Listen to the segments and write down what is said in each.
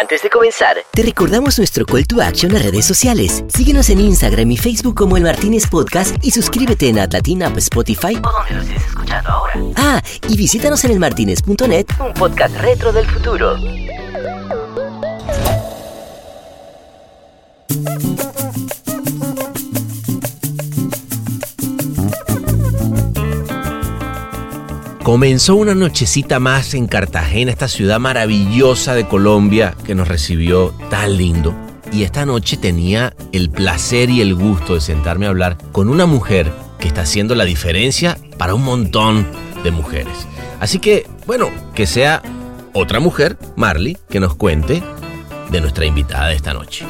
Antes de comenzar, te recordamos nuestro call to action en redes sociales. Síguenos en Instagram y Facebook como El Martínez Podcast y suscríbete en Atlatina, Spotify o donde lo estés escuchando ahora. Ah, y visítanos en elmartinez.net, un podcast retro del futuro. Comenzó una nochecita más en Cartagena, esta ciudad maravillosa de Colombia que nos recibió tan lindo. Y esta noche tenía el placer y el gusto de sentarme a hablar con una mujer que está haciendo la diferencia para un montón de mujeres. Así que, bueno, que sea otra mujer, Marley, que nos cuente de nuestra invitada de esta noche.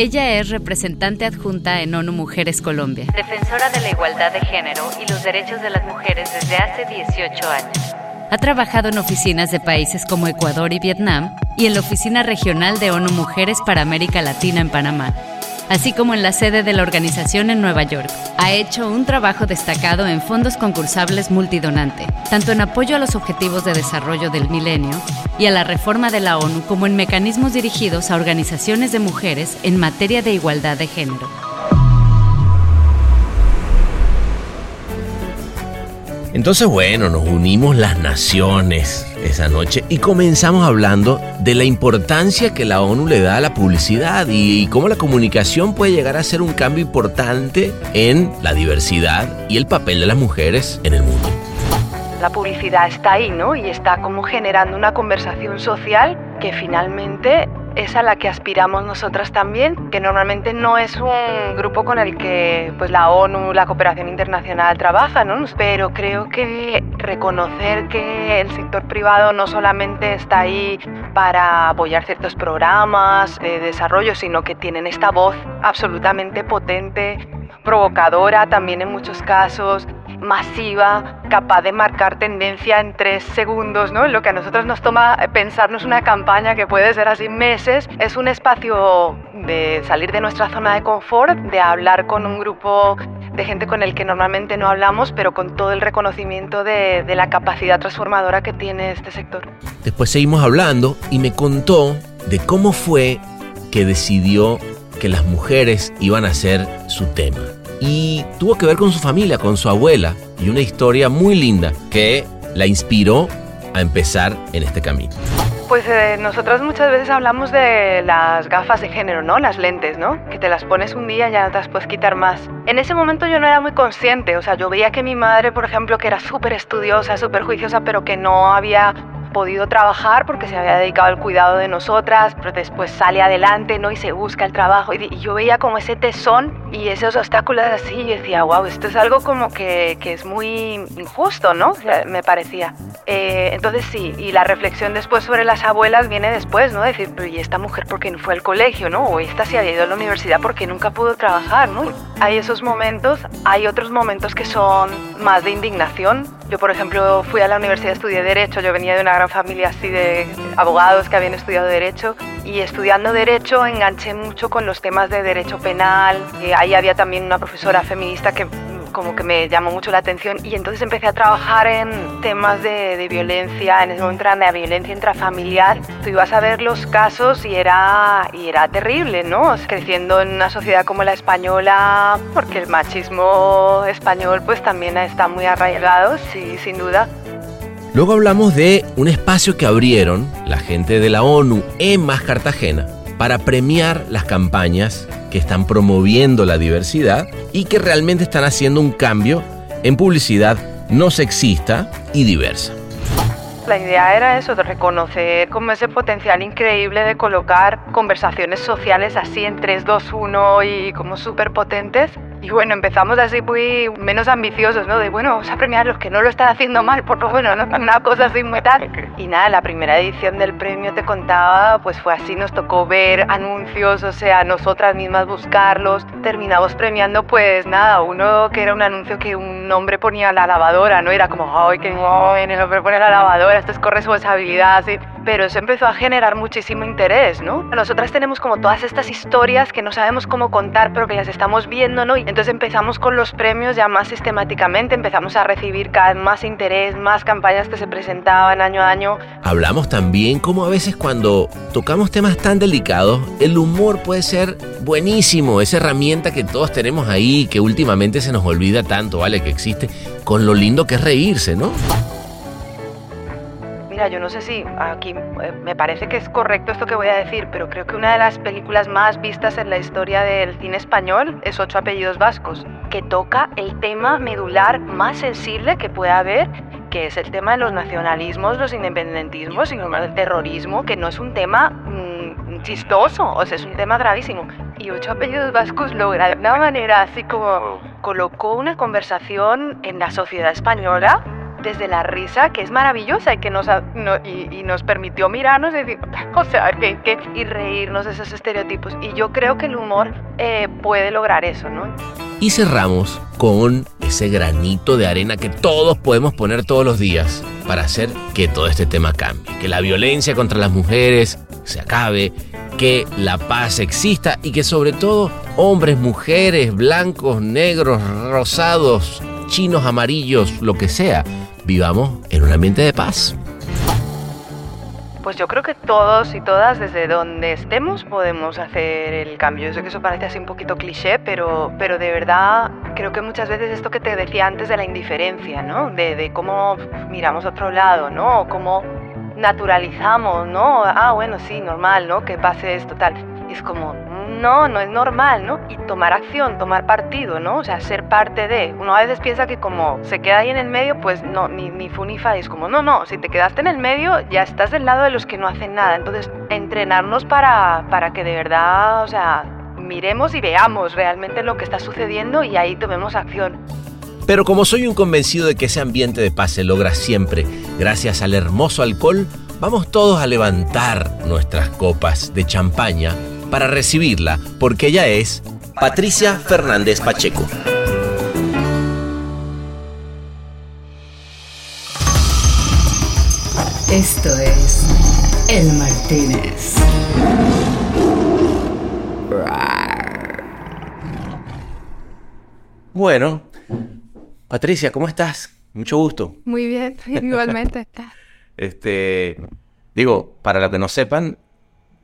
Ella es representante adjunta en ONU Mujeres Colombia, defensora de la igualdad de género y los derechos de las mujeres desde hace 18 años. Ha trabajado en oficinas de países como Ecuador y Vietnam y en la oficina regional de ONU Mujeres para América Latina en Panamá así como en la sede de la organización en Nueva York. Ha hecho un trabajo destacado en fondos concursables multidonante, tanto en apoyo a los objetivos de desarrollo del milenio y a la reforma de la ONU como en mecanismos dirigidos a organizaciones de mujeres en materia de igualdad de género. Entonces, bueno, nos unimos las naciones esa noche y comenzamos hablando de la importancia que la ONU le da a la publicidad y, cómo la comunicación puede llegar a ser un cambio importante en la diversidad y el papel de las mujeres en el mundo. La publicidad está ahí, ¿no? Y está como generando una conversación social que finalmente es a la que aspiramos nosotras también, que normalmente no es un grupo con el que pues la ONU, la cooperación internacional trabaja, ¿no? Pero creo que reconocer que el sector privado no solamente está ahí para apoyar ciertos programas de desarrollo, sino que tienen esta voz absolutamente potente, provocadora también en muchos casos, masiva, capaz de marcar tendencia en tres segundos, ¿no? Lo que a nosotros nos toma pensarnos una campaña que puede ser así meses, es un espacio de salir de nuestra zona de confort, de hablar con un grupo de gente con el que normalmente no hablamos, pero con todo el reconocimiento de, de la capacidad transformadora que tiene este sector. Después seguimos hablando y me contó de cómo fue que decidió que las mujeres iban a ser su tema y tuvo que ver con su familia, con su abuela y una historia muy linda que la inspiró a empezar en este camino. Pues eh, nosotros muchas veces hablamos de las gafas de género, ¿no? Las lentes, ¿no? Que te las pones un día y ya no te las puedes quitar más. En ese momento yo no era muy consciente, o sea, yo veía que mi madre, por ejemplo, que era súper estudiosa, súper juiciosa, pero que no había podido trabajar porque se había dedicado al cuidado de nosotras, pero después sale adelante, ¿no? Y se busca el trabajo. Y, yo veía como ese tesón y esos obstáculos así y decía, wow, esto es algo como que, que es muy injusto, ¿no? me parecía. Eh, entonces sí, y la reflexión después sobre las abuelas viene después, ¿no? Decir, pero ¿y esta mujer por qué no fue al colegio, ¿no? O esta se había ido a la universidad porque nunca pudo trabajar, ¿no? Hay esos momentos, hay otros momentos que son más de indignación. Yo, por ejemplo, fui a la universidad, estudié Derecho, yo venía de una gran familia así de abogados que habían estudiado Derecho y estudiando Derecho enganché mucho con los temas de Derecho Penal. Y ahí había también una profesora feminista que como que me llamó mucho la atención y entonces empecé a trabajar en temas de, de violencia, en ese momento era la violencia intrafamiliar. Tú ibas a ver los casos y era, y era terrible, ¿no? Creciendo en una sociedad como la española, porque el machismo español pues también está muy arraigado, sí, sin duda. Luego hablamos de un espacio que abrieron la gente de la ONU en Más Cartagena para premiar las campañas que están promoviendo la diversidad y que realmente están haciendo un cambio en publicidad no sexista y diversa. La idea era eso, de reconocer como ese potencial increíble de colocar conversaciones sociales así en 3, 2, 1 y como súper potentes y bueno, empezamos así muy menos ambiciosos, ¿no? De bueno, vamos a premiar a los que no lo están haciendo mal, por lo bueno, ¿no? Una cosa así muy tal. Y nada, la primera edición del premio te contaba, pues fue así, nos tocó ver anuncios, o sea, nosotras mismas buscarlos. Terminamos premiando, pues nada, uno que era un anuncio que un hombre ponía la lavadora, ¿no? Era como, ay, qué joven, el hombre pone la lavadora, esto es corresponsabilidad, así pero eso empezó a generar muchísimo interés, ¿no? Nosotras tenemos como todas estas historias que no sabemos cómo contar, pero que las estamos viendo, ¿no? Y entonces empezamos con los premios ya más sistemáticamente, empezamos a recibir cada vez más interés, más campañas que se presentaban año a año. Hablamos también cómo a veces cuando tocamos temas tan delicados, el humor puede ser buenísimo, esa herramienta que todos tenemos ahí, que últimamente se nos olvida tanto, ¿vale? Que existe, con lo lindo que es reírse, ¿no? Yo no sé si aquí eh, me parece que es correcto esto que voy a decir, pero creo que una de las películas más vistas en la historia del cine español es Ocho apellidos vascos, que toca el tema medular más sensible que puede haber, que es el tema de los nacionalismos, los independentismos y el terrorismo, que no es un tema mm, chistoso, o sea, es un tema gravísimo. Y Ocho apellidos vascos logra de una manera así como colocó una conversación en la sociedad española desde la risa, que es maravillosa y que nos, y, nos permitió mirarnos y decir, o sea, que, que, y reírnos de esos estereotipos. Y yo creo que el humor eh, puede lograr eso, ¿no? Y cerramos con ese granito de arena que todos podemos poner todos los días para hacer que todo este tema cambie, que la violencia contra las mujeres se acabe, que la paz exista y que sobre todo hombres, mujeres, blancos, negros, rosados, chinos, amarillos, lo que sea, vivamos en un ambiente de paz. Pues yo creo que todos y todas desde donde estemos podemos hacer el cambio. Yo sé que eso parece así un poquito cliché, pero, pero de verdad creo que muchas veces esto que te decía antes de la indiferencia, ¿no? De, cómo miramos a otro lado, ¿no? Cómo naturalizamos, ¿no? Ah, bueno, sí, normal, ¿no? Que pase esto, tal. Es como, no, no es normal, ¿no? Y tomar acción, tomar partido, ¿no? O sea, ser parte de. Uno a veces piensa que como se queda ahí en el medio, pues no, ni, ni fu ni fa. Es como, no, no, si te quedaste en el medio, ya estás del lado de los que no hacen nada. Entonces, entrenarnos para, para que de verdad, o sea, miremos y veamos realmente lo que está sucediendo y ahí tomemos acción. Pero como soy un convencido de que ese ambiente de paz se logra siempre gracias al hermoso alcohol, vamos todos a levantar nuestras copas de champaña para recibirla, porque ella es Patricia Fernández Pacheco. Esto es El Martínez. Bueno, Patricia, ¿cómo estás? Mucho gusto. Muy bien, igualmente. este, digo, para los que no sepan,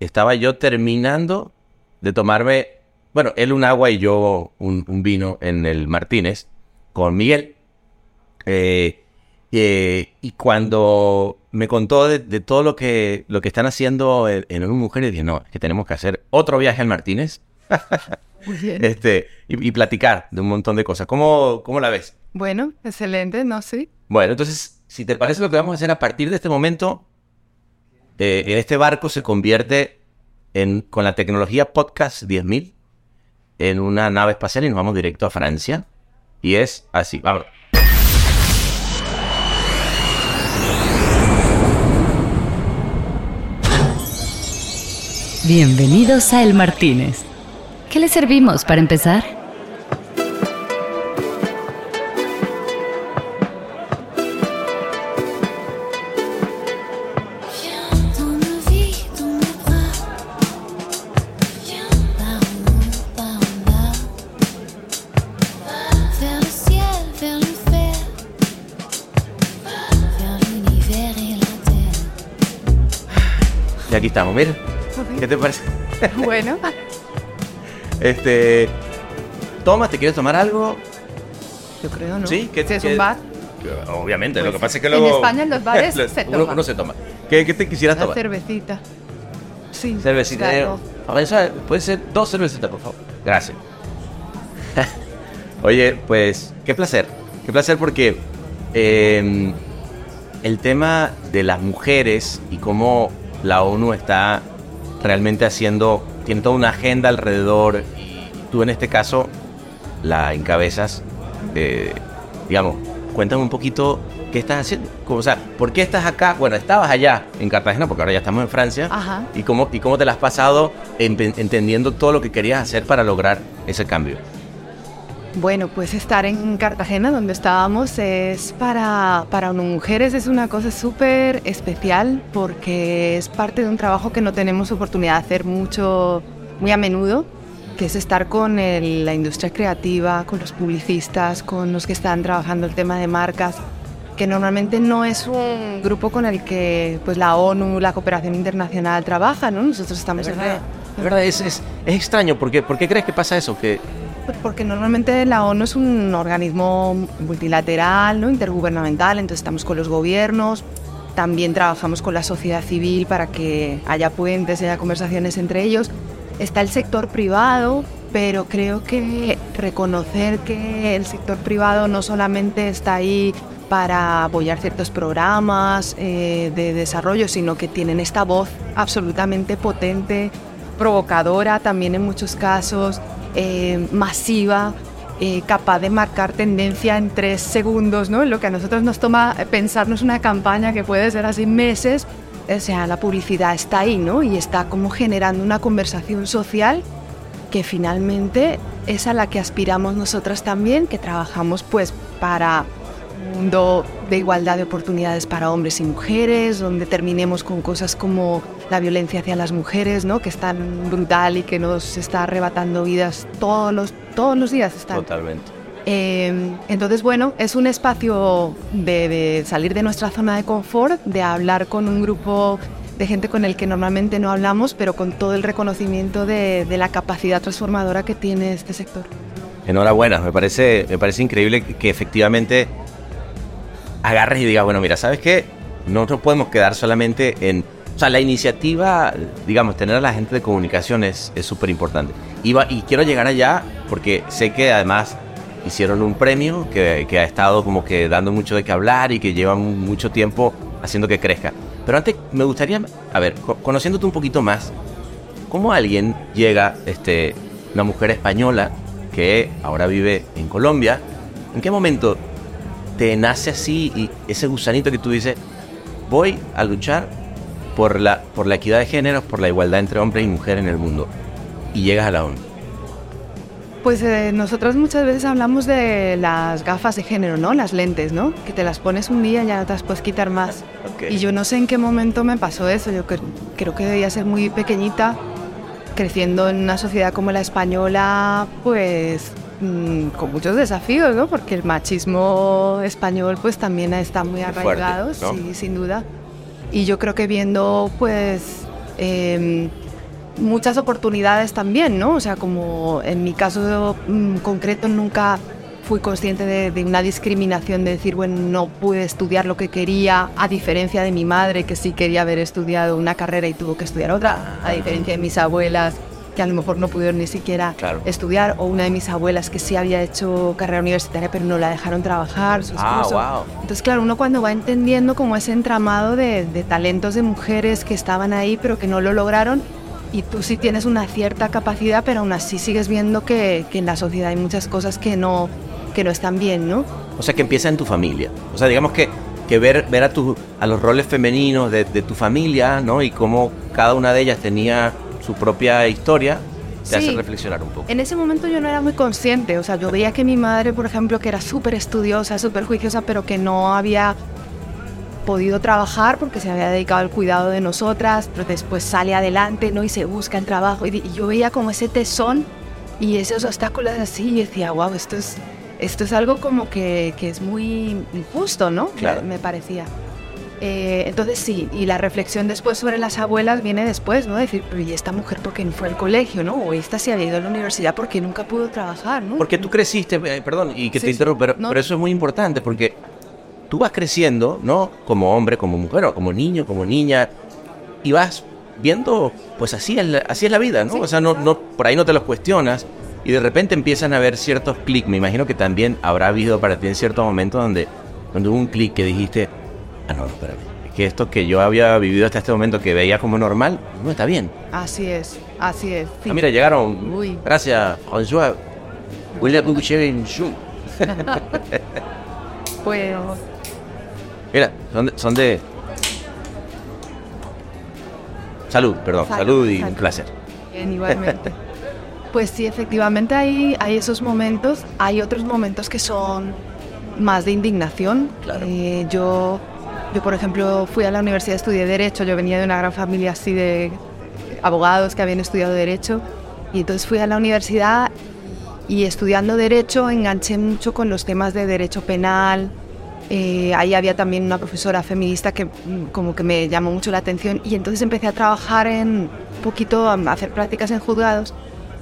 estaba yo terminando de tomarme, bueno, él un agua y yo un, vino en el Martínez con Miguel. Eh, eh, y cuando me contó de, todo lo que, lo que están haciendo en, en una mujer, dije, no, es que tenemos que hacer otro viaje al Martínez. Este, y, platicar de un montón de cosas. ¿Cómo, ¿Cómo la ves? Bueno, excelente, ¿no? Sí. Bueno, entonces, si te parece lo que vamos a hacer a partir de este momento, eh, este barco se convierte en, con la tecnología Podcast 10.000 en una nave espacial y nos vamos directo a Francia. Y es así, vamos. Bienvenidos a El Martínez. ¿Qué le servimos para empezar? Mira. ¿Qué te parece? Bueno. este. Toma, ¿te quieres tomar algo? Yo creo, ¿no? Sí, que es un bar. Obviamente, lo que pasa es que luego. En España en los bares se toma. Uno, se toma. ¿Qué, te quisieras tomar? cervecita. Sí. Cervecita. Claro. A ver, puede ser dos cervecitas, por favor. Gracias. Oye, pues, qué placer. Qué placer porque eh, el tema de las mujeres y cómo la ONU está realmente haciendo, tiene toda una agenda alrededor y tú en este caso la encabezas. digamos, cuéntame un poquito qué estás haciendo. O sea, ¿por qué estás acá? Bueno, estabas allá en Cartagena, porque ahora ya estamos en Francia. ¿Y cómo, y cómo te la has pasado entendiendo todo lo que querías hacer para lograr ese cambio? Bueno, pues estar en Cartagena, donde estábamos, es para, para mujeres es una cosa súper especial porque es parte de un trabajo que no tenemos oportunidad de hacer mucho, muy a menudo, que es estar con la industria creativa, con los publicistas, con los que están trabajando el tema de marcas, que normalmente no es un grupo con el que pues, la ONU, la cooperación internacional trabaja, ¿no? Nosotros estamos... Es verdad, es, verdad, es, es, extraño, ¿por qué? ¿por qué crees que pasa eso? Que porque normalmente la ONU es un organismo multilateral, ¿no? intergubernamental, entonces estamos con los gobiernos, también trabajamos con la sociedad civil para que haya puentes, haya conversaciones entre ellos. Está el sector privado, pero creo que reconocer que el sector privado no solamente está ahí para apoyar ciertos programas eh, de desarrollo, sino que tienen esta voz absolutamente potente, provocadora también en muchos casos, eh, masiva, eh, capaz de marcar tendencia en tres segundos, ¿no? Lo que a nosotros nos toma pensarnos una campaña que puede ser así meses, o sea, la publicidad está ahí, ¿no? Y está como generando una conversación social que finalmente es a la que aspiramos nosotras también, que trabajamos pues para mundo de igualdad de oportunidades para hombres y mujeres, donde terminemos con cosas como la violencia hacia las mujeres, ¿no? que es tan brutal y que nos está arrebatando vidas todos los, todos los días. Están. Totalmente. Eh, entonces, bueno, es un espacio de, salir de nuestra zona de confort, de hablar con un grupo de gente con el que normalmente no hablamos, pero con todo el reconocimiento de, de la capacidad transformadora que tiene este sector. Enhorabuena, me parece, me parece increíble que efectivamente agarres y digas, bueno, mira, ¿sabes qué? No nos podemos quedar solamente en... O sea, la iniciativa, digamos, tener a la gente de comunicación es súper importante. Y, quiero llegar allá porque sé que además hicieron un premio que, que, ha estado como que dando mucho de qué hablar y que lleva mucho tiempo haciendo que crezca. Pero antes me gustaría, a ver, conociéndote un poquito más, ¿cómo alguien llega, este, una mujer española que ahora vive en Colombia, ¿en qué momento te nace así y ese gusanito que tú dices, voy a luchar por la, por la equidad de géneros, por la igualdad entre hombres y mujeres en el mundo. Y llegas a la ONU. Pues eh, nosotros muchas veces hablamos de las gafas de género, ¿no? Las lentes, ¿no? Que te las pones un día y ya no te las puedes quitar más. Y yo no sé en qué momento me pasó eso. Yo creo que debía ser muy pequeñita, creciendo en una sociedad como la española, pues Mm, con muchos desafíos, ¿no? Porque el machismo español pues también está muy arraigado, sí, sin duda. Y yo creo que viendo pues em, muchas oportunidades también, ¿no? O sea, como en mi caso mm, concreto nunca fui consciente de, una discriminación, de decir, bueno, no pude estudiar lo que quería, a diferencia de mi madre, que sí quería haber estudiado una carrera y tuvo que estudiar otra, a diferencia de mis abuelas, que a lo mejor no pudieron ni siquiera estudiar, o una de mis abuelas que sí había hecho carrera universitaria pero no la dejaron trabajar, su ah, esposo. Entonces, claro, uno cuando va entendiendo como ese entramado de, talentos de mujeres que estaban ahí pero que no lo lograron, y tú sí tienes una cierta capacidad, pero aún así sigues viendo que, en la sociedad hay muchas cosas que no, que no están bien, ¿no? O sea, que empieza en tu familia. O sea, digamos que, que ver, ver a, tu, a los roles femeninos de, de tu familia, ¿no? Y cómo cada una de ellas tenía su propia historia, te hace reflexionar un poco. En ese momento yo no era muy consciente, o sea, yo veía que mi madre, por ejemplo, que era súper estudiosa, súper juiciosa, pero que no había podido trabajar porque se había dedicado al cuidado de nosotras, pero después sale adelante, ¿no? Y se busca el trabajo. Y, yo veía como ese tesón y esos obstáculos así y decía, wow, esto es, esto es algo como que, que es muy injusto, ¿no? Claro. me parecía. Eh, entonces sí, y la reflexión después sobre las abuelas viene después, ¿no? Decir, ¿y esta mujer por qué no fue al colegio, ¿no? O esta se había ido a la universidad porque nunca pudo trabajar, ¿no? Porque tú creciste, eh, perdón, y que te interrumpo, pero, pero, eso es muy importante porque tú vas creciendo, ¿no? Como hombre, como mujer, o como niño, como niña, y vas viendo, pues así es la, así es la vida, ¿no? o sea, no, no, por ahí no te los cuestionas y de repente empiezan a haber ciertos clics. Me imagino que también habrá habido para ti en cierto momento donde, donde hubo un clic que dijiste, no, espérame, que esto que yo había vivido hasta este momento que veía como normal, no está bien. Así es, así es. Ah, mira, llegaron. Uy. Gracias, François. Pues. Mira, son de, son de. Salud, perdón, salud, y un placer. Bien, igualmente. Pues sí, efectivamente hay, hay esos momentos. Hay otros momentos que son más de indignación. Eh, yo, yo, por ejemplo, fui a la universidad, estudié Derecho. Yo venía de una gran familia así de abogados que habían estudiado Derecho. Y entonces fui a la universidad y estudiando Derecho enganché mucho con los temas de Derecho Penal. Eh, ahí había también una profesora feminista que mm, como que me llamó mucho la atención y entonces empecé a trabajar en un poquito, a hacer prácticas en juzgados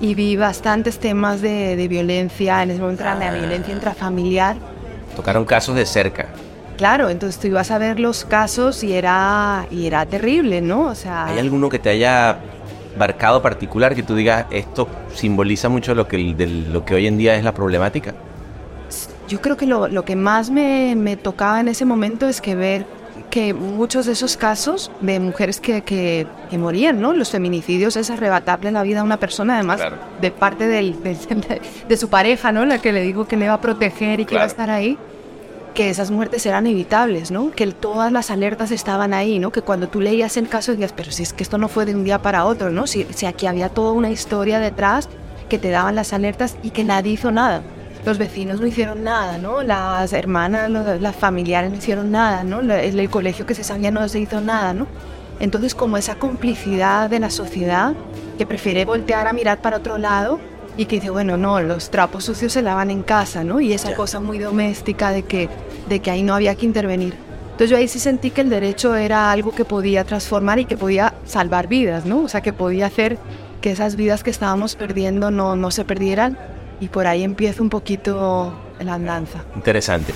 y vi bastantes temas de, de violencia, en ese momento era la ah. violencia intrafamiliar. Tocaron casos de cerca. Claro, entonces tú ibas a ver los casos y era, y era terrible, ¿no? O sea... ¿Hay alguno que te haya marcado particular que tú digas esto simboliza mucho lo que, de lo que hoy en día es la problemática? Yo creo que lo, lo que más me, me, tocaba en ese momento es que ver que muchos de esos casos de mujeres que, que, que morían, ¿no? Los feminicidios es arrebatarle la vida a una persona, además de parte del, de, de, su pareja, ¿no? La que le dijo que le iba a proteger y que iba a estar ahí que esas muertes eran evitables, ¿no? Que todas las alertas estaban ahí, ¿no? Que cuando tú leías el caso decías, pero si es que esto no fue de un día para otro, ¿no? Si, aquí había toda una historia detrás que te daban las alertas y que nadie hizo nada. Los vecinos no hicieron nada, ¿no? Las hermanas, las familiares no hicieron nada, ¿no? El, el colegio que se sabía no se hizo nada, ¿no? Entonces, como esa complicidad de la sociedad que prefiere voltear a mirar para otro lado y que dice, bueno, no, los trapos sucios se lavan en casa, ¿no? Y esa cosa muy doméstica de que, de que ahí no había que intervenir. Entonces yo ahí sí sentí que el derecho era algo que podía transformar y que podía salvar vidas, ¿no? O sea, que podía hacer que esas vidas que estábamos perdiendo no, no se perdieran y por ahí empieza un poquito la andanza. Interesante.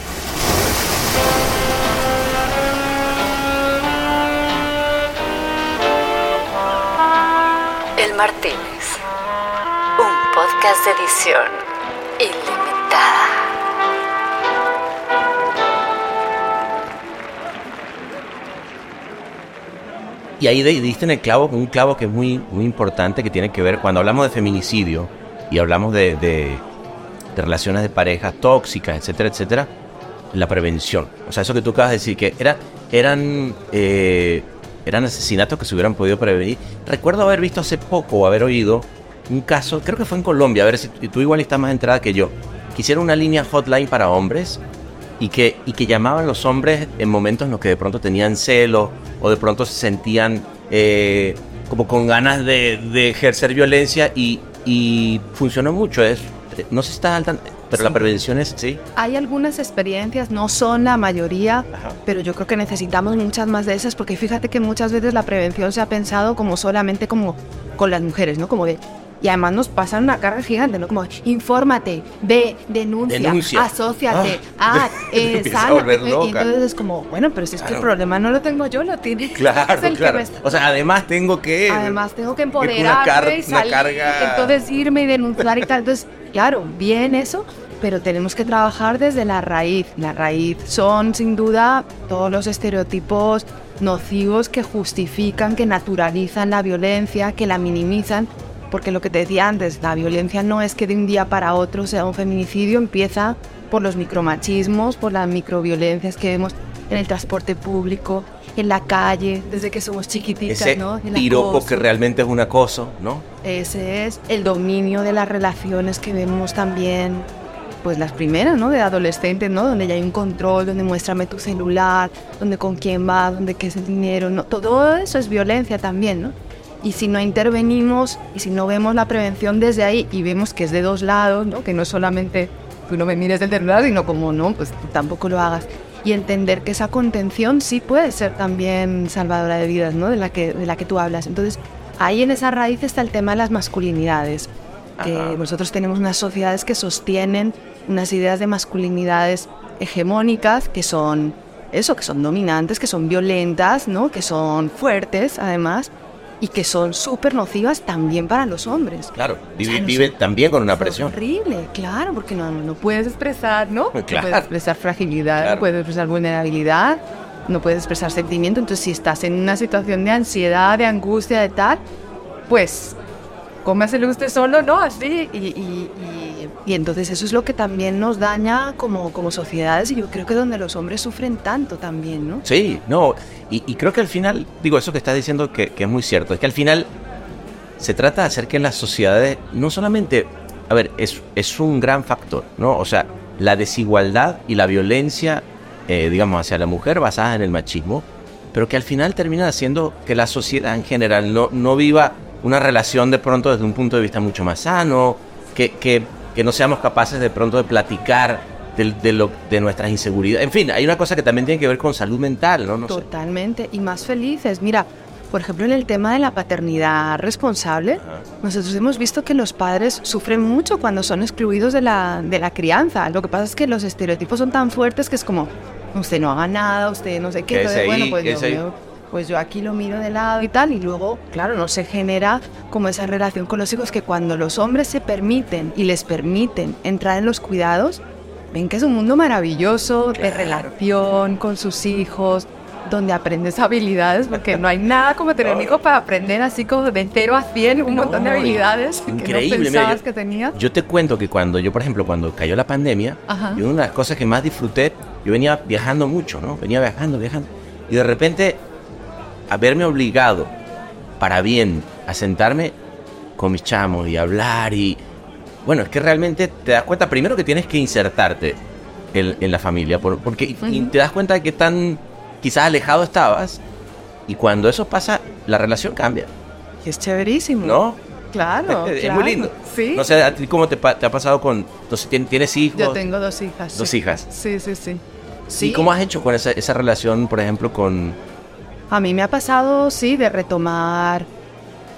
De edición ilimitada. Y ahí diste en el clavo, un clavo que es muy, muy importante, que tiene que ver, cuando hablamos de feminicidio y hablamos de, de, relaciones de pareja tóxicas, etcétera, etcétera, la prevención. O sea, eso que tú acabas de decir, que era, eran, eh, eran asesinatos que se hubieran podido prevenir. Recuerdo haber visto hace poco o haber oído un caso, creo que fue en Colombia, a ver si tú igual estás más entrada que yo, Quisieron una línea hotline para hombres y que, y que llamaban los hombres en momentos en los que de pronto tenían celo o de pronto se sentían eh, como con ganas de, ejercer violencia y, y, funcionó mucho. Es, no se está alta, pero la prevención es, sí. Hay algunas experiencias, no son la mayoría, pero yo creo que necesitamos muchas más de esas porque fíjate que muchas veces la prevención se ha pensado como solamente como con las mujeres, ¿no? Como de y además nos pasan una carga gigante, ¿no? Como, infórmate, ve, denuncia, asóciate, ah, eh, sana. Y entonces es como, bueno, pero si es que el problema no lo tengo yo, lo tiene. Claro, claro. O sea, además tengo que. Además tengo que empoderarme y salir, carga... entonces irme y denunciar y tal. Entonces, claro, bien eso, pero tenemos que trabajar desde la raíz. La raíz son, sin duda, todos los estereotipos nocivos que justifican, que naturalizan la violencia, que la minimizan porque lo que te decía antes, la violencia no es que de un día para otro sea un feminicidio, empieza por los micromachismos, por las microviolencias que vemos en el transporte público, en la calle, desde que somos chiquititas, Ese ¿no? piropo que realmente es un acoso, ¿no? Ese es el dominio de las relaciones que vemos también, pues las primeras, ¿no? De adolescentes, ¿no? Donde ya hay un control, donde muéstrame tu celular, donde con quién va, donde qué es el dinero, ¿no? Todo eso es violencia también, ¿no? Y si no intervenimos y si no vemos la prevención desde ahí y vemos que es de dos lados, ¿no? que no es solamente tú no me mires del lado, sino como no, pues tampoco lo hagas. Y entender que esa contención sí puede ser también salvadora de vidas, ¿no? de, la que, de la que tú hablas. Entonces, ahí en esa raíz está el tema de las masculinidades. Que nosotros tenemos unas sociedades que sostienen unas ideas de masculinidades hegemónicas que son eso, que son dominantes, que son violentas, ¿no? que son fuertes además, y que son súper nocivas también para los hombres. Claro, vive, también con una presión. Horrible, claro, porque no, no puedes expresar, ¿no? No puedes expresar fragilidad, no puedes expresar vulnerabilidad, no puedes expresar sentimiento. Entonces, si estás en una situación de ansiedad, de angustia, de tal, pues cómeselo usted solo, ¿no? Así. Y, y, entonces eso es lo que también nos daña como, como sociedades y yo creo que donde los hombres sufren tanto también, ¿no? Sí, no. Y, creo que al final, digo, eso que estás diciendo que, que, es muy cierto, es que al final se trata de hacer que las sociedades no solamente, a ver, es, es un gran factor, ¿no? O sea, la desigualdad y la violencia, eh, digamos, hacia la mujer basada en el machismo, pero que al final termina haciendo que la sociedad en general no, no viva una relación de pronto desde un punto de vista mucho más sano, que, que, que no seamos capaces de pronto de platicar de, de, lo, de nuestras inseguridades. En fin, hay una cosa que también tiene que ver con salud mental, ¿no? no Totalmente, sé. y más felices. Mira, por ejemplo, en el tema de la paternidad responsable, Ajá. nosotros hemos visto que los padres sufren mucho cuando son excluidos de la, de la crianza. Lo que pasa es que los estereotipos son tan fuertes que es como, usted no haga nada, usted no sé qué. Entonces, bueno, pues yo, yo, pues yo aquí lo miro de lado y tal, y luego, claro, no se genera como esa relación con los hijos que cuando los hombres se permiten y les permiten entrar en los cuidados, ven que es un mundo maravilloso de relación con sus hijos, donde aprendes habilidades, porque no hay nada como tener un hijo para aprender así como de entero a 100 un no, montón de habilidades increíble. que no pensabas Mira, yo, que tenías. Yo te cuento que cuando yo, por ejemplo, cuando cayó la pandemia, Ajá. yo una de las cosas que más disfruté, yo venía viajando mucho, ¿no? Venía viajando, viajando, y de repente haberme obligado para bien a sentarme con mis chamos y hablar y bueno, es que realmente te das cuenta primero que tienes que insertarte en, en la familia, por, porque uh -huh. te das cuenta de que tan quizás alejado estabas y cuando eso pasa, la relación cambia. Y es chéverísimo. ¿No? Claro. es claro. muy lindo. Sí. No sé, ¿a ti cómo te, te ha pasado con... Entonces, ¿Tienes hijos? Yo tengo dos hijas. Dos sí. hijas. Sí, sí, sí. sí. ¿Y cómo has hecho con esa, esa relación, por ejemplo, con... A mí me ha pasado, sí, de retomar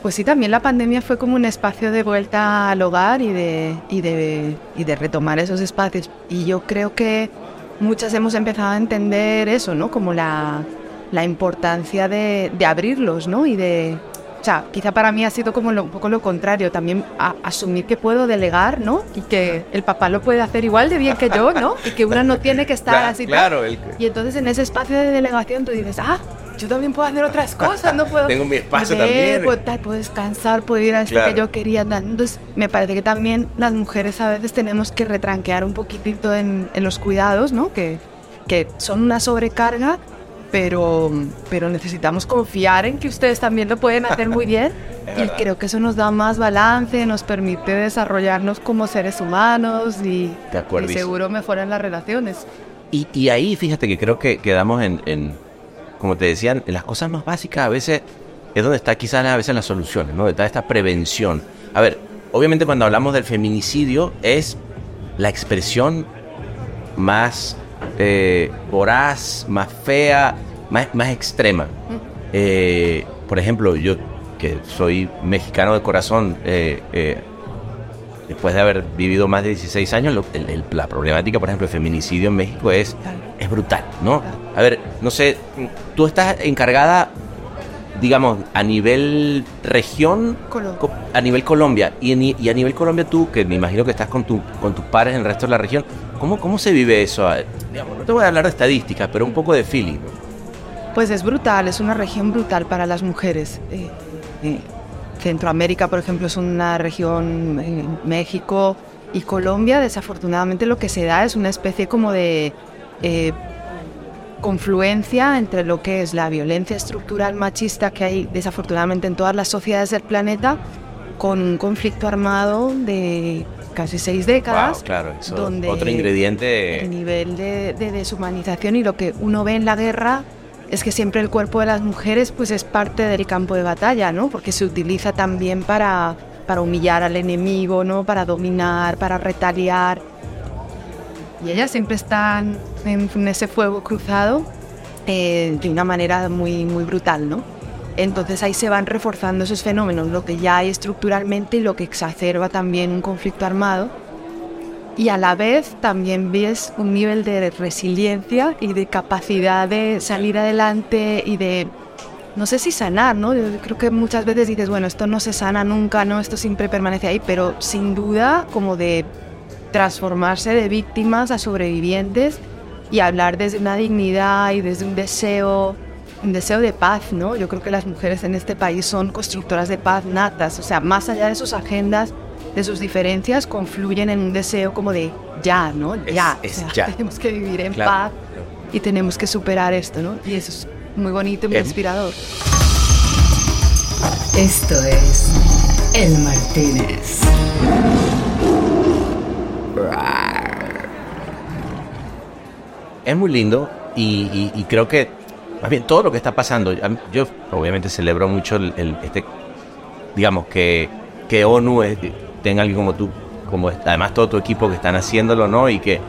pues sí, también la pandemia fue como un espacio de vuelta al hogar y de, y de, y de retomar esos espacios. Y yo creo que muchas hemos empezado a entender eso, ¿no? Como la, la importancia de, de, abrirlos, ¿no? Y de... O sea, quizá para mí ha sido como lo, un poco lo contrario, también a, asumir que puedo delegar, ¿no? Y que el papá lo puede hacer igual de bien que yo, ¿no? Y que una no tiene que estar claro, así. Claro. El... Y entonces en ese espacio de delegación tú dices, ah, yo también puedo hacer otras cosas, no puedo... Tengo mi espacio leer, también. Puedo, tal, puedo descansar, puedo ir a claro. que yo quería. Entonces, me parece que también las mujeres a veces tenemos que retranquear un poquitito en, en los cuidados, ¿no? Que, que son una sobrecarga, pero, pero necesitamos confiar en que ustedes también lo pueden hacer muy bien. y creo que eso nos da más balance, nos permite desarrollarnos como seres humanos y, y seguro mejoran las relaciones. Y, y, ahí, fíjate que creo que quedamos en, en como te decían, en las cosas más básicas a veces es donde está quizás a veces las soluciones, ¿no? Está esta prevención. A ver, obviamente cuando hablamos del feminicidio es la expresión más eh, voraz, más fea, más, más extrema. Eh, por ejemplo, yo que soy mexicano de corazón, eh, después de haber vivido más de 16 años, lo, el, el, la problemática, por ejemplo, del feminicidio en México es, es brutal, ¿no? A ver, no sé, tú estás encargada, digamos, a nivel región, Colombia. a nivel Colombia, y, en, y, a nivel Colombia tú, que me imagino que estás con, tu, con tus pares en el resto de la región, ¿cómo, cómo se vive eso? Digamos, no te voy a hablar de estadísticas, pero un poco de feeling. Pues es brutal, es una región brutal para las mujeres. Eh, eh, Centroamérica, por ejemplo, es una región, eh, México y Colombia, desafortunadamente lo que se da es una especie como de eh, confluencia entre lo que es la violencia estructural machista que hay desafortunadamente en todas las sociedades del planeta con un conflicto armado de casi seis décadas. Wow, claro, eso donde otro ingrediente. El nivel de, de deshumanización y lo que uno ve en la guerra es que siempre el cuerpo de las mujeres pues es parte del campo de batalla, ¿no? Porque se utiliza también para, para humillar al enemigo, ¿no? Para dominar, para retaliar. Y ellas siempre están en, ese fuego cruzado eh, de una manera muy, muy brutal, ¿no? Entonces ahí se van reforzando esos fenómenos, lo que ya hay estructuralmente y lo que exacerba también un conflicto armado y a la vez también ves un nivel de resiliencia y de capacidad de salir adelante y de, no sé si sanar, ¿no? Creo que muchas veces dices, bueno, esto no se sana nunca, ¿no? Esto siempre permanece ahí, pero sin duda como de transformarse de víctimas a sobrevivientes y hablar desde una dignidad y desde un deseo un deseo de paz, ¿no? Yo creo que las mujeres en este país son constructoras de paz natas, o sea, más allá de sus agendas de sus diferencias confluyen en un deseo como de ya, ¿no? Ya. Es, es o sea, ya. Tenemos que vivir en claro. paz y tenemos que superar esto, ¿no? Y eso es muy bonito y muy Eh. inspirador. Esto es El Martínez. Es muy lindo y, creo que, más bien, todo lo que está pasando, yo obviamente celebro mucho el, este, digamos, que, que ONU tenga alguien como tú, como además todo tu equipo que están haciéndolo, ¿no? Y que,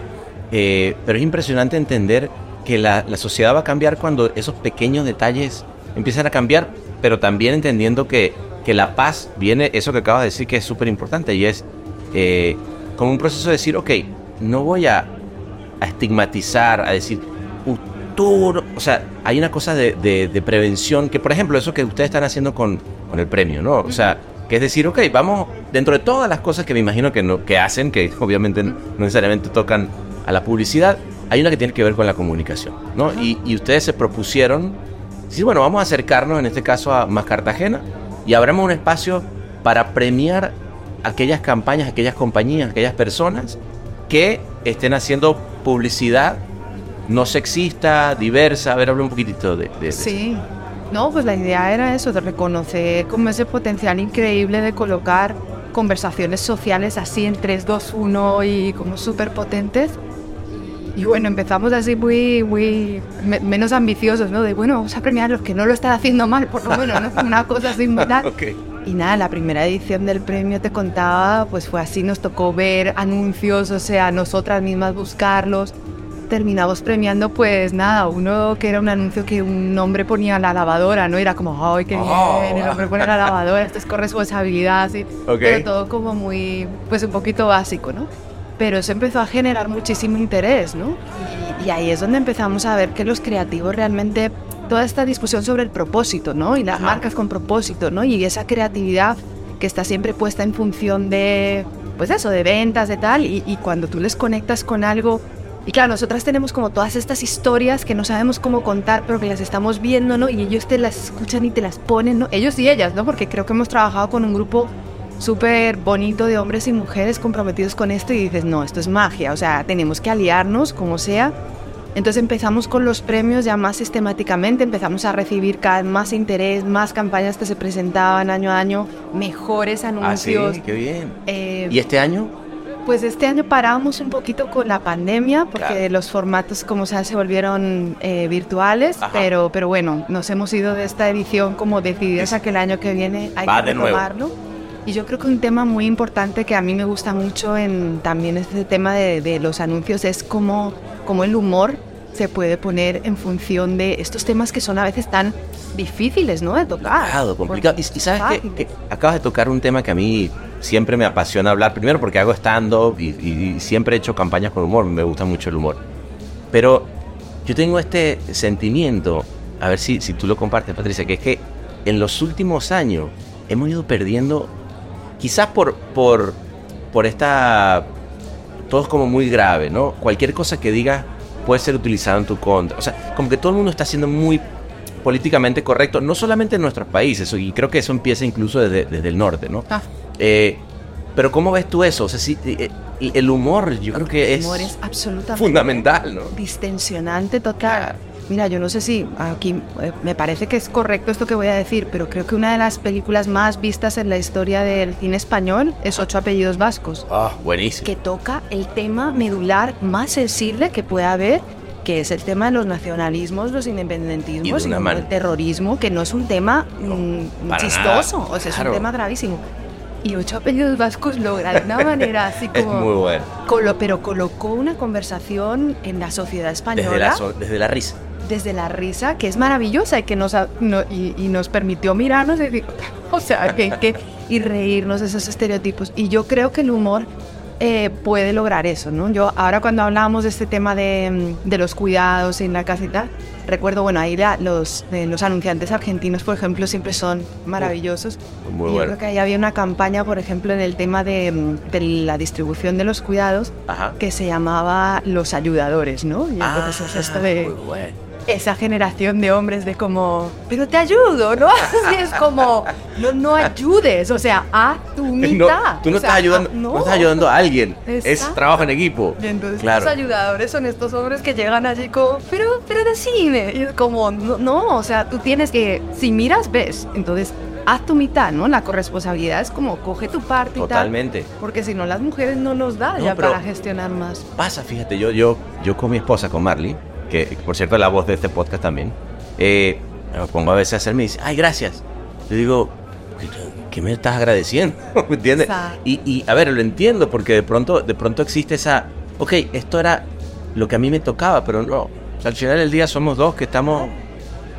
eh, pero es impresionante entender que la, la sociedad va a cambiar cuando esos pequeños detalles empiezan a cambiar, pero también entendiendo que, que la paz viene, eso que acabas de decir que es súper importante y es eh, como un proceso de decir, ok, no voy a, estigmatizar, a decir, tú, o sea, hay una cosa de, de, prevención que, por ejemplo, eso que ustedes están haciendo con, con el premio, ¿no? O sea, que es decir, ok, vamos, dentro de todas las cosas que me imagino que, no, que hacen, que obviamente no necesariamente tocan a la publicidad, hay una que tiene que ver con la comunicación, ¿no? Y, y ustedes se propusieron Sí, bueno, vamos a acercarnos en este caso a Más Cartagena y abramos un espacio para premiar aquellas campañas, aquellas compañías, aquellas personas que estén haciendo publicidad no sexista, diversa. A ver, habla un poquitito de, eso. Sí. No, pues la idea era eso, de reconocer como ese potencial increíble de colocar conversaciones sociales así en 3, 2, 1 y como súper potentes y bueno, empezamos así muy, muy menos ambiciosos, ¿no? De bueno, vamos a premiar a los que no lo están haciendo mal, por lo menos, ¿no? Una cosa así okay. Y nada, la primera edición del premio te contaba, pues fue así, nos tocó ver anuncios, o sea, nosotras mismas buscarlos. Terminamos premiando, pues nada, uno que era un anuncio que un hombre ponía la lavadora, ¿no? Era como, ¡ay, qué oh. bien! El hombre pone la lavadora, esto es corresponsabilidad, así. Pero todo como muy, pues un poquito básico, ¿no? pero eso empezó a generar muchísimo interés, ¿no? Y, ahí es donde empezamos a ver que los creativos realmente, toda esta discusión sobre el propósito, ¿no? Y las marcas con propósito, ¿no? Y esa creatividad que está siempre puesta en función de, pues eso, de ventas, de tal, y, y cuando tú les conectas con algo y claro, nosotras tenemos como todas estas historias que no sabemos cómo contar, pero que las estamos viendo, ¿no? Y ellos te las escuchan y te las ponen, ¿no? Ellos y ellas, ¿no? Porque creo que hemos trabajado con un grupo súper bonito de hombres y mujeres comprometidos con esto y dices, no, esto es magia, o sea, tenemos que aliarnos como sea. Entonces empezamos con los premios ya más sistemáticamente, empezamos a recibir cada vez más interés, más campañas que se presentaban año a año, mejores anuncios. Ah, sí, qué bien. Eh, ¿Y este año? Pues este año paramos un poquito con la pandemia porque los formatos como sea se volvieron eh, virtuales, pero, pero bueno, nos hemos ido de esta edición como decididos a que el año que viene hay que retomarlo. Y yo creo que un tema muy importante que a mí me gusta mucho en también este tema de, de los anuncios es cómo, cómo el humor se puede poner en función de estos temas que son a veces tan difíciles, ¿no? De tocar. Complicado, complicado. Y, sabes que, acabas de tocar un tema que a mí siempre me apasiona hablar. Primero porque hago stand-up y, siempre he hecho campañas con humor. Me gusta mucho el humor. Pero yo tengo este sentimiento, a ver si, si tú lo compartes, Patricia, que es que en los últimos años hemos ido perdiendo quizás por, por, por esta... Todo es como muy grave, ¿no? Cualquier cosa que digas puede ser utilizado en tu contra. O sea, como que todo el mundo está siendo muy políticamente correcto, no solamente en nuestros países, y creo que eso empieza incluso desde, desde el norte, ¿no? Ah. Eh, pero ¿cómo ves tú eso? O sea, sí, eh, el humor yo creo que es, humor es absolutamente fundamental, ¿no? Distensionante total. Mira, yo no sé si aquí eh, me parece que es correcto esto que voy a decir, pero creo que una de las películas más vistas en la historia del cine español es Ocho apellidos vascos. Ah, buenísimo. Que toca el tema medular más sensible que puede haber que es el tema de los nacionalismos, los independentismos y, el terrorismo, que no es un tema mm, chistoso, o sea, es un tema gravísimo. Y ocho apellidos vascos logra de una manera así como... es muy bueno. pero colocó una conversación en la sociedad española. Desde la, desde la risa desde la risa, que es maravillosa y que nos, y, nos permitió mirarnos y, o sea, que, y reírnos de esos estereotipos. Y yo creo que el humor eh, puede lograr eso, ¿no? Yo ahora cuando hablábamos de este tema de, de los cuidados en la casa y tal, recuerdo, bueno, ahí los, eh, los anunciantes argentinos, por ejemplo, siempre son maravillosos. Muy yo creo que ahí había una campaña, por ejemplo, en el tema de, de la distribución de los cuidados, que se llamaba Los Ayudadores, ¿no? Y ah, entonces esto de... Muy bueno esa generación de hombres de como, pero te ayudo, ¿no? Así es como, no, no ayudes, o sea, a tu mitad. tú no, estás ayudando, no. estás ayudando a alguien, es trabajo en equipo. Y entonces los ayudadores son estos hombres que llegan allí como, pero, pero decime, y es como, no, no, o sea, tú tienes que, si miras, ves, entonces haz tu mitad, ¿no? La corresponsabilidad es como coge tu parte Totalmente. y tal. Porque si no, las mujeres no nos da ya para gestionar más. Pasa, fíjate, yo, yo, yo con mi esposa, con Marley, que por cierto la voz de este podcast también, eh, me pongo a veces a hacerme y dice, ay, gracias. Yo digo, ¿qué me estás agradeciendo? ¿Me entiendes? Y, y, a ver, lo entiendo porque de pronto, de pronto existe esa, ok, esto era lo que a mí me tocaba, pero no, al final del día somos dos que estamos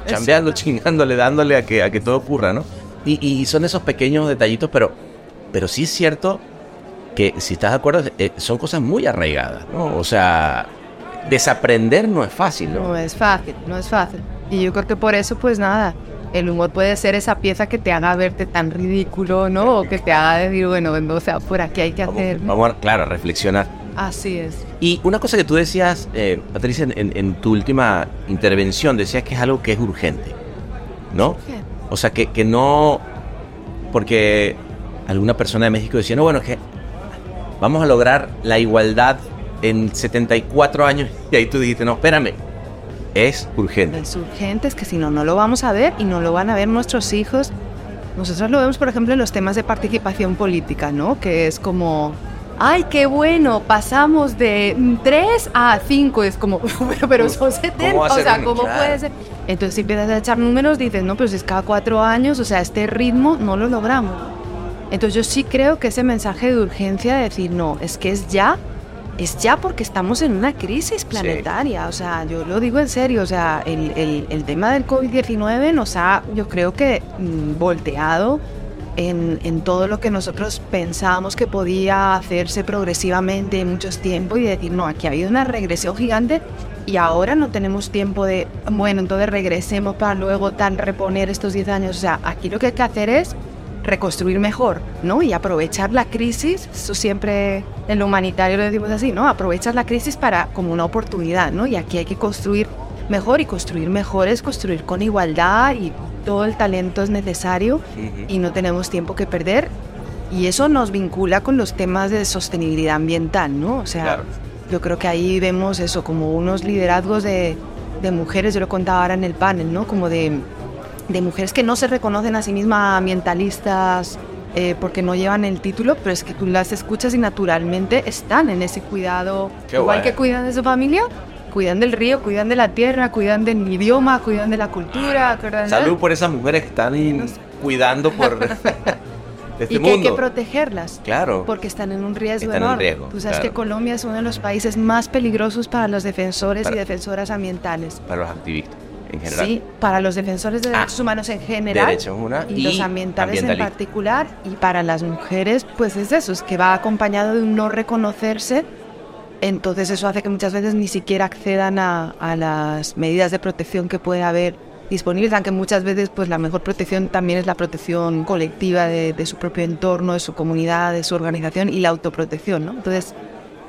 chambeando, chingándole, dándole a que, a que todo ocurra, ¿no? Y, y, son esos pequeños detallitos, pero, pero sí es cierto que, si estás de acuerdo, eh, son cosas muy arraigadas, ¿no? O sea, desaprender no es fácil, ¿no? No es fácil, no es fácil. Y yo creo que por eso, pues nada, el humor puede ser esa pieza que te haga verte tan ridículo, ¿no? O que te haga decir, bueno, o sea, por aquí hay que hacer. Vamos, a, claro, a reflexionar. Así es. Y una cosa que tú decías, eh, Patricia, en, en, tu última intervención, decías que es algo que es urgente, ¿no? O sea, que, que no... Porque alguna persona de México decía, no, bueno, es que vamos a lograr la igualdad en 74 años. Y ahí tú dijiste, no, espérame, es urgente. Es urgente, es que si no, no lo vamos a ver y no lo van a ver nuestros hijos. Nosotros lo vemos, por ejemplo, en los temas de participación política, ¿no? Que es como, ay, qué bueno, pasamos de 3 a 5, es como, pero, pero son 70, o sea, ¿cómo puede ser? Entonces si empiezas a echar números, dices, no, pero si es cada cuatro años, o sea, este ritmo no lo logramos. Entonces yo sí creo que ese mensaje de urgencia de decir, no, es que es ya, es ya porque estamos en una crisis planetaria. Sí. O sea, yo lo digo en serio, o sea, el, el, el tema del COVID-19 nos ha, yo creo que, mm, volteado en, en, todo lo que nosotros pensábamos que podía hacerse progresivamente en muchos tiempos y decir, no, aquí ha habido una regresión gigante y ahora no tenemos tiempo de, bueno, entonces regresemos para luego tan reponer estos 10 años. O sea, aquí lo que hay que hacer es reconstruir mejor, ¿no? Y aprovechar la crisis, eso siempre en lo humanitario lo decimos así, ¿no? Aprovechar la crisis para como una oportunidad, ¿no? Y aquí hay que construir mejor y construir mejor es construir con igualdad y todo el talento es necesario y no tenemos tiempo que perder y eso nos vincula con los temas de sostenibilidad ambiental, ¿no? O sea, claro. yo creo que ahí vemos eso como unos liderazgos de, de mujeres, yo lo contaba ahora en el panel, ¿no? Como de de mujeres que no se reconocen a sí mismas ambientalistas eh, porque no llevan el título, pero es que tú las escuchas y naturalmente están en ese cuidado. Qué Igual guay. que cuidan de su familia, cuidan del río, cuidan de la tierra, cuidan del idioma, cuidan de la cultura. Cuidan Salud por esas mujeres que están in, cuidando por... Este y que mundo. hay que protegerlas. Claro. Porque están en un riesgo están enorme. En riesgo, Tú sabes claro. que Colombia es uno de los países más peligrosos para los defensores para, y defensoras ambientales. Para los activistas. En general. Sí, para los defensores de derechos ah, humanos en general derechos y, y, los ambientales en particular y para las mujeres pues es eso, es que va acompañado de un no reconocerse entonces eso hace que muchas veces ni siquiera accedan a, a las medidas de protección que puede haber disponibles, aunque muchas veces pues la mejor protección también es la protección colectiva de, de su propio entorno, de su comunidad, de su organización y la autoprotección, ¿no? Entonces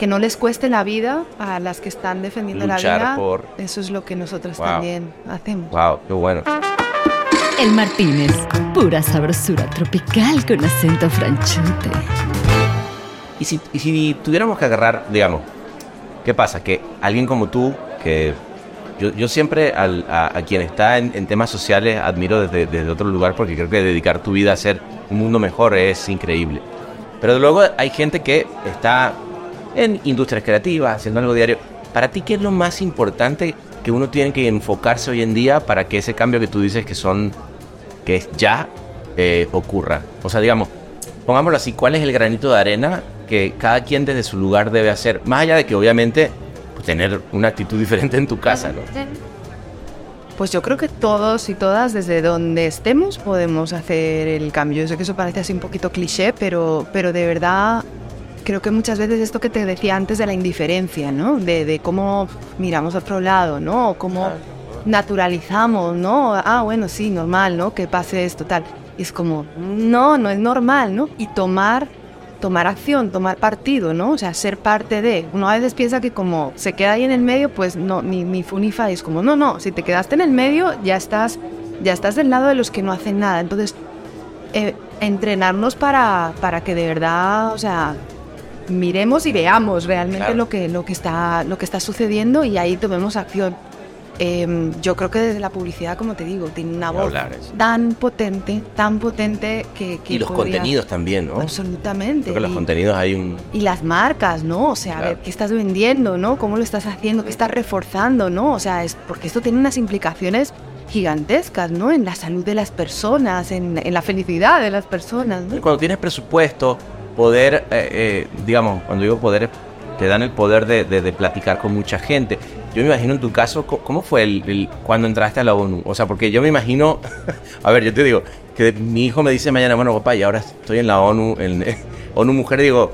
que no les cueste la vida a las que están defendiendo Luchar la vida. Por... Eso es lo que nosotros wow. también hacemos. Wow, qué bueno. El Martínez, pura sabrosura tropical con acento franchute. Y si, y si tuviéramos que agarrar, digamos, ¿qué pasa? Que alguien como tú, que yo, yo siempre al, a, a, quien está en, en, temas sociales admiro desde, desde otro lugar porque creo que dedicar tu vida a hacer un mundo mejor es increíble. Pero luego hay gente que está en industrias creativas, haciendo algo diario. Para ti, ¿qué es lo más importante que uno tiene que enfocarse hoy en día para que ese cambio que tú dices que son, que es ya, eh, ocurra? O sea, digamos, pongámoslo así, ¿cuál es el granito de arena que cada quien desde su lugar debe hacer? Más allá de que obviamente pues, tener una actitud diferente en tu casa, ¿no? Pues yo creo que todos y todas, desde donde estemos, podemos hacer el cambio. Yo sé que eso parece así un poquito cliché, pero, pero de verdad creo que muchas veces esto que te decía antes de la indiferencia, ¿no? De, de cómo miramos a otro lado, ¿no? O cómo naturalizamos, ¿no? Ah, bueno, sí, normal, ¿no? Que pase esto, tal. Y es como, no, no es normal, ¿no? Y tomar, tomar acción, tomar partido, ¿no? O sea, ser parte de. Uno a veces piensa que como se queda ahí en el medio, pues no, ni, ni fu ni fa. Es como, no, no, si te quedaste en el medio, ya estás, ya estás del lado de los que no hacen nada. Entonces, eh, entrenarnos para, para que de verdad, o sea, miremos y veamos realmente Claro. lo, que, lo, que está, lo que está sucediendo y ahí tomemos acción. Em, yo creo que desde la publicidad, como te digo, tiene una voz tan potente, tan potente que... y los contenidos también, ¿no? Absolutamente. Creo que los contenidos hay un... Y las marcas, ¿no? O sea, a ver, ¿qué estás vendiendo, ¿no? ¿Cómo lo estás haciendo? ¿Qué estás reforzando, ¿no? O sea, es porque esto tiene unas implicaciones gigantescas, ¿no? En la salud de las personas, en, la felicidad de las personas, ¿no? Cuando tienes presupuesto, poder, eh, eh, digamos, cuando digo poder, te dan el poder de, de platicar con mucha gente yo me imagino en tu caso, ¿cómo fue el, cuando entraste a la ONU? O sea, porque yo me imagino, a ver, yo te digo, que mi hijo me dice mañana, bueno, papá, y ahora estoy en la ONU, en ONU Mujer, digo,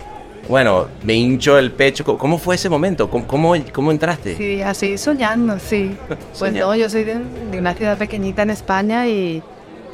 bueno, me hincho el pecho. ¿Cómo fue ese momento? ¿Cómo, cómo, entraste? Sí, así soñando, sí. Pues no, yo soy de, una ciudad pequeñita en España y,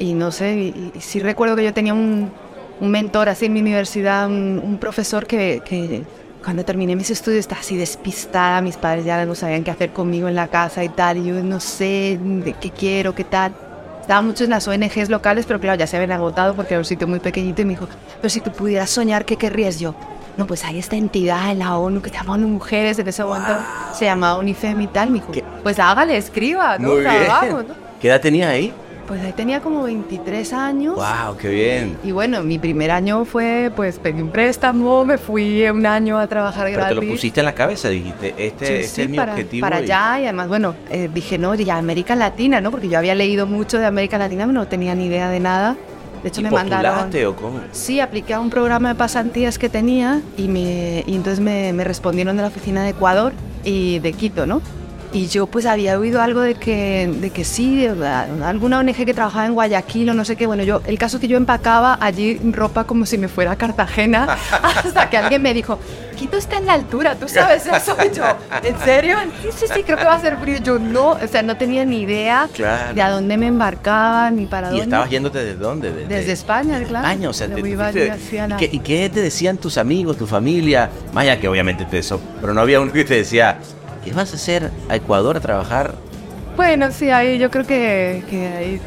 y no sé, y, sí recuerdo que yo tenía un, un mentor así en mi universidad, un, un profesor que, que cuando terminé mis estudios estaba así despistada, mis padres ya no sabían qué hacer conmigo en la casa y tal, y yo no sé de qué quiero, qué tal. Estaba mucho en las ONGs locales, pero claro, ya se habían agotado porque era un sitio muy pequeñito y me dijo, pero si tú pudieras soñar, ¿qué querrías yo? No, pues hay esta entidad en la ONU que se llama ONU Mujeres, en ese momento se llamaba UNIFEM y tal, me dijo, pues hágale, escriba, ¿no? Muy bien. ¿Qué edad tenía ahí? Pues ahí tenía como 23 años. ¡Wow! ¡Qué bien! Y bueno, mi primer año fue, pues pedí un préstamo, me fui un año a trabajar Pero gratis. te lo pusiste en la cabeza, dijiste, este, este es mi para, objetivo. Para allá, y además, bueno, eh, dije, no, ya América Latina, ¿no? Porque yo había leído mucho de América Latina, pero no tenía ni idea de nada. De hecho, ¿Y me mandaron. o cómo? Sí, apliqué a un programa de pasantías que tenía y, me, y entonces me, me respondieron de la oficina de Ecuador y de Quito, ¿no? Y yo pues había oído algo de que, de que sí, alguna ONG que trabajaba en Guayaquil o no sé qué. Bueno, yo, el caso es que yo empacaba allí ropa como si me fuera a Cartagena hasta que alguien me dijo, Quito está en la altura, tú sabes eso. Y yo, ¿en serio? Sí, sí, sí, creo que va a ser frío. Yo no, o sea, no tenía ni idea de a dónde me embarcaba ni para dónde. ¿Y estabas yéndote desde dónde? Desde, España, claro. España, o sea, te, ¿Y, qué, te decían tus amigos, tu familia? Vaya que obviamente te eso, pero no había uno que te decía, ¿Qué vas a hacer a Ecuador a trabajar? Bueno, sí, ahí yo creo que, que ahí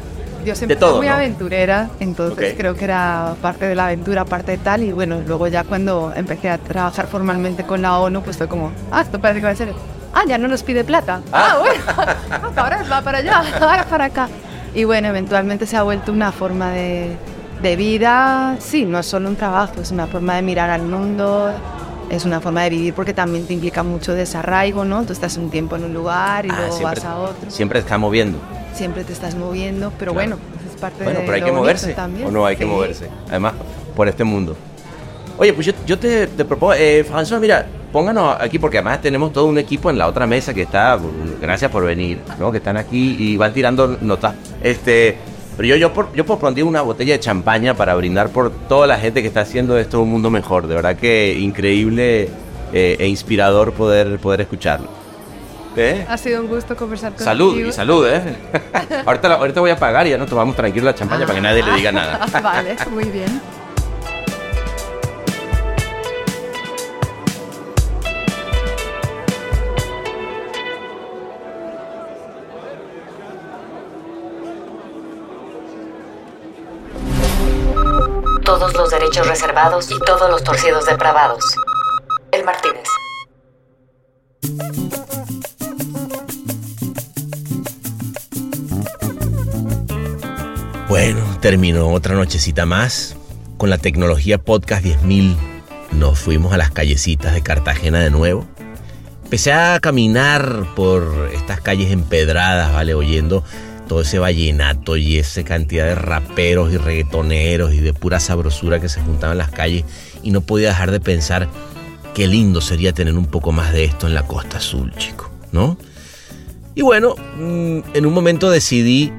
yo siempre muy aventurera, entonces creo que era parte de la aventura, parte de tal, y bueno, luego ya cuando empecé a trabajar formalmente con la ONU, pues fue como, ah, esto parece que va a ser, ah, ya no nos pide plata, ah, ah bueno, ahora va para allá, ahora para acá. Y bueno, eventualmente se ha vuelto una forma de, de vida, sí, no es solo un trabajo, es una forma de mirar al mundo, es una forma de vivir porque también te implica mucho desarraigo, ¿no? Tú estás un tiempo en un lugar y ah, luego vas a otro. Siempre te estás moviendo. Siempre te estás moviendo, pero bueno, pues es parte bueno, de pero hay que moverse. También. O no hay que moverse. Además, por este mundo. Oye, pues yo, te, propongo, eh, François, mira, pónganos aquí porque además tenemos todo un equipo en la otra mesa que está, gracias por venir, ¿no? Que están aquí y van tirando notas. Este, pero yo, yo, por, yo por una botella de champaña para brindar por toda la gente que está haciendo esto un mundo mejor. De verdad que increíble eh, e inspirador poder, poder escucharlo. ¿Eh? Ha sido un gusto conversar contigo. Salud y salud, ¿eh? ahorita, ahorita voy a pagar y ya nos tomamos tranquilo la champaña para que nadie le diga nada. vale, muy bien. Derechos reservados y todos los torcidos depravados. El Martínez. Bueno, terminó otra nochecita más. Con la tecnología Podcast 10.000 nos fuimos a las callecitas de Cartagena de nuevo. Empecé a caminar por estas calles empedradas, ¿vale? Oyendo todo ese vallenato y esa cantidad de raperos y reggaetoneros y de pura sabrosura que se juntaban en las calles y no podía dejar de pensar qué lindo sería tener un poco más de esto en la costa azul, chico, ¿no? Y bueno, mm, en un momento decidí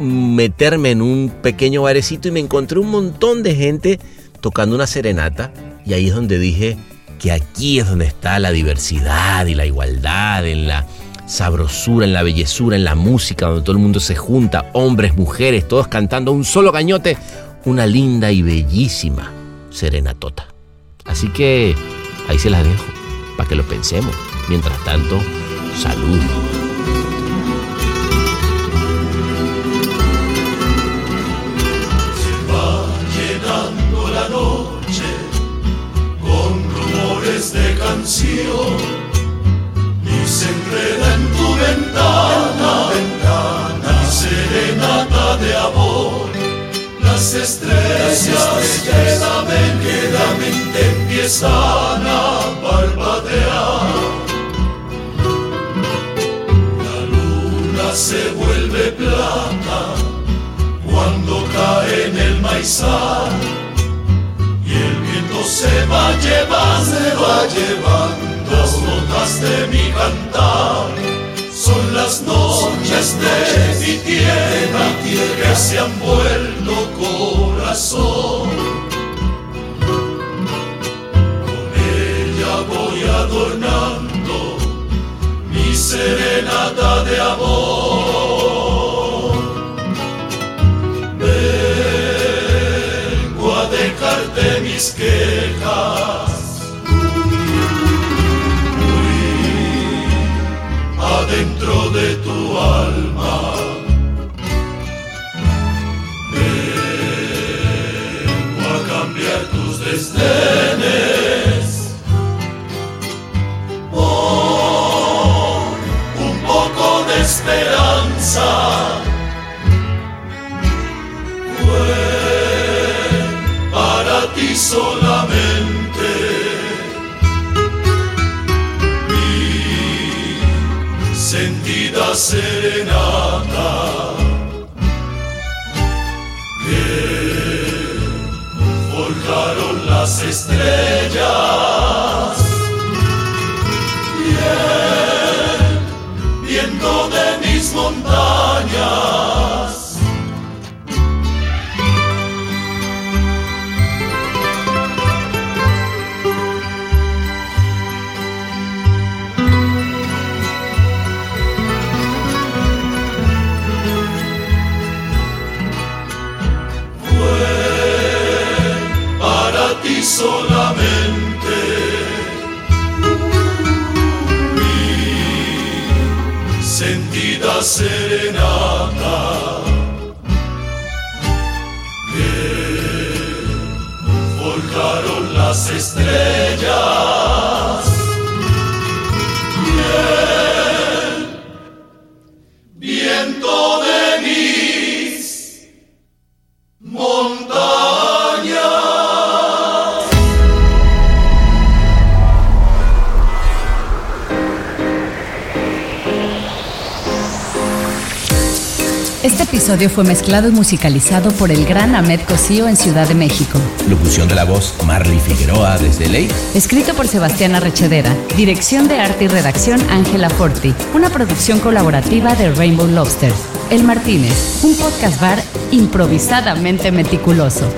meterme en un pequeño barecito y me encontré un montón de gente tocando una serenata y ahí es donde dije que aquí es donde está la diversidad y la igualdad en la sabrosura, en la bellezura, en la música, donde todo el mundo se junta, hombres, mujeres, todos cantando un solo cañote, una linda y bellísima serenatota. Así que ahí se las dejo, para que lo pensemos. Mientras tanto, salud. Se va la noche con rumores de canción enreda en tu ventana serenata de amor. Las estrellas, quedamente empiezan a parpadear. La luna se vuelve plata cuando cae en el maizal y el viento se va llevando, se va llevando las notas de mi cantar son las noches de mi tierra que se han vuelto corazón. Con ella voy adornando mi serenata de amor. Solamente. sentida serenata que forjaron las estrellas. Solamente mi sentida serenata que forjaron las estrellas. Episodio fue mezclado y musicalizado por el gran Ahmed Cosío en Ciudad de México. Locución de la voz Marley Figueroa desde Ley. Escrito por Sebastián Arrechedera. Dirección de arte y redacción Ángela Forti. Una producción colaborativa de Rainbow Lobster. El Martínez, un podcast bar improvisadamente meticuloso.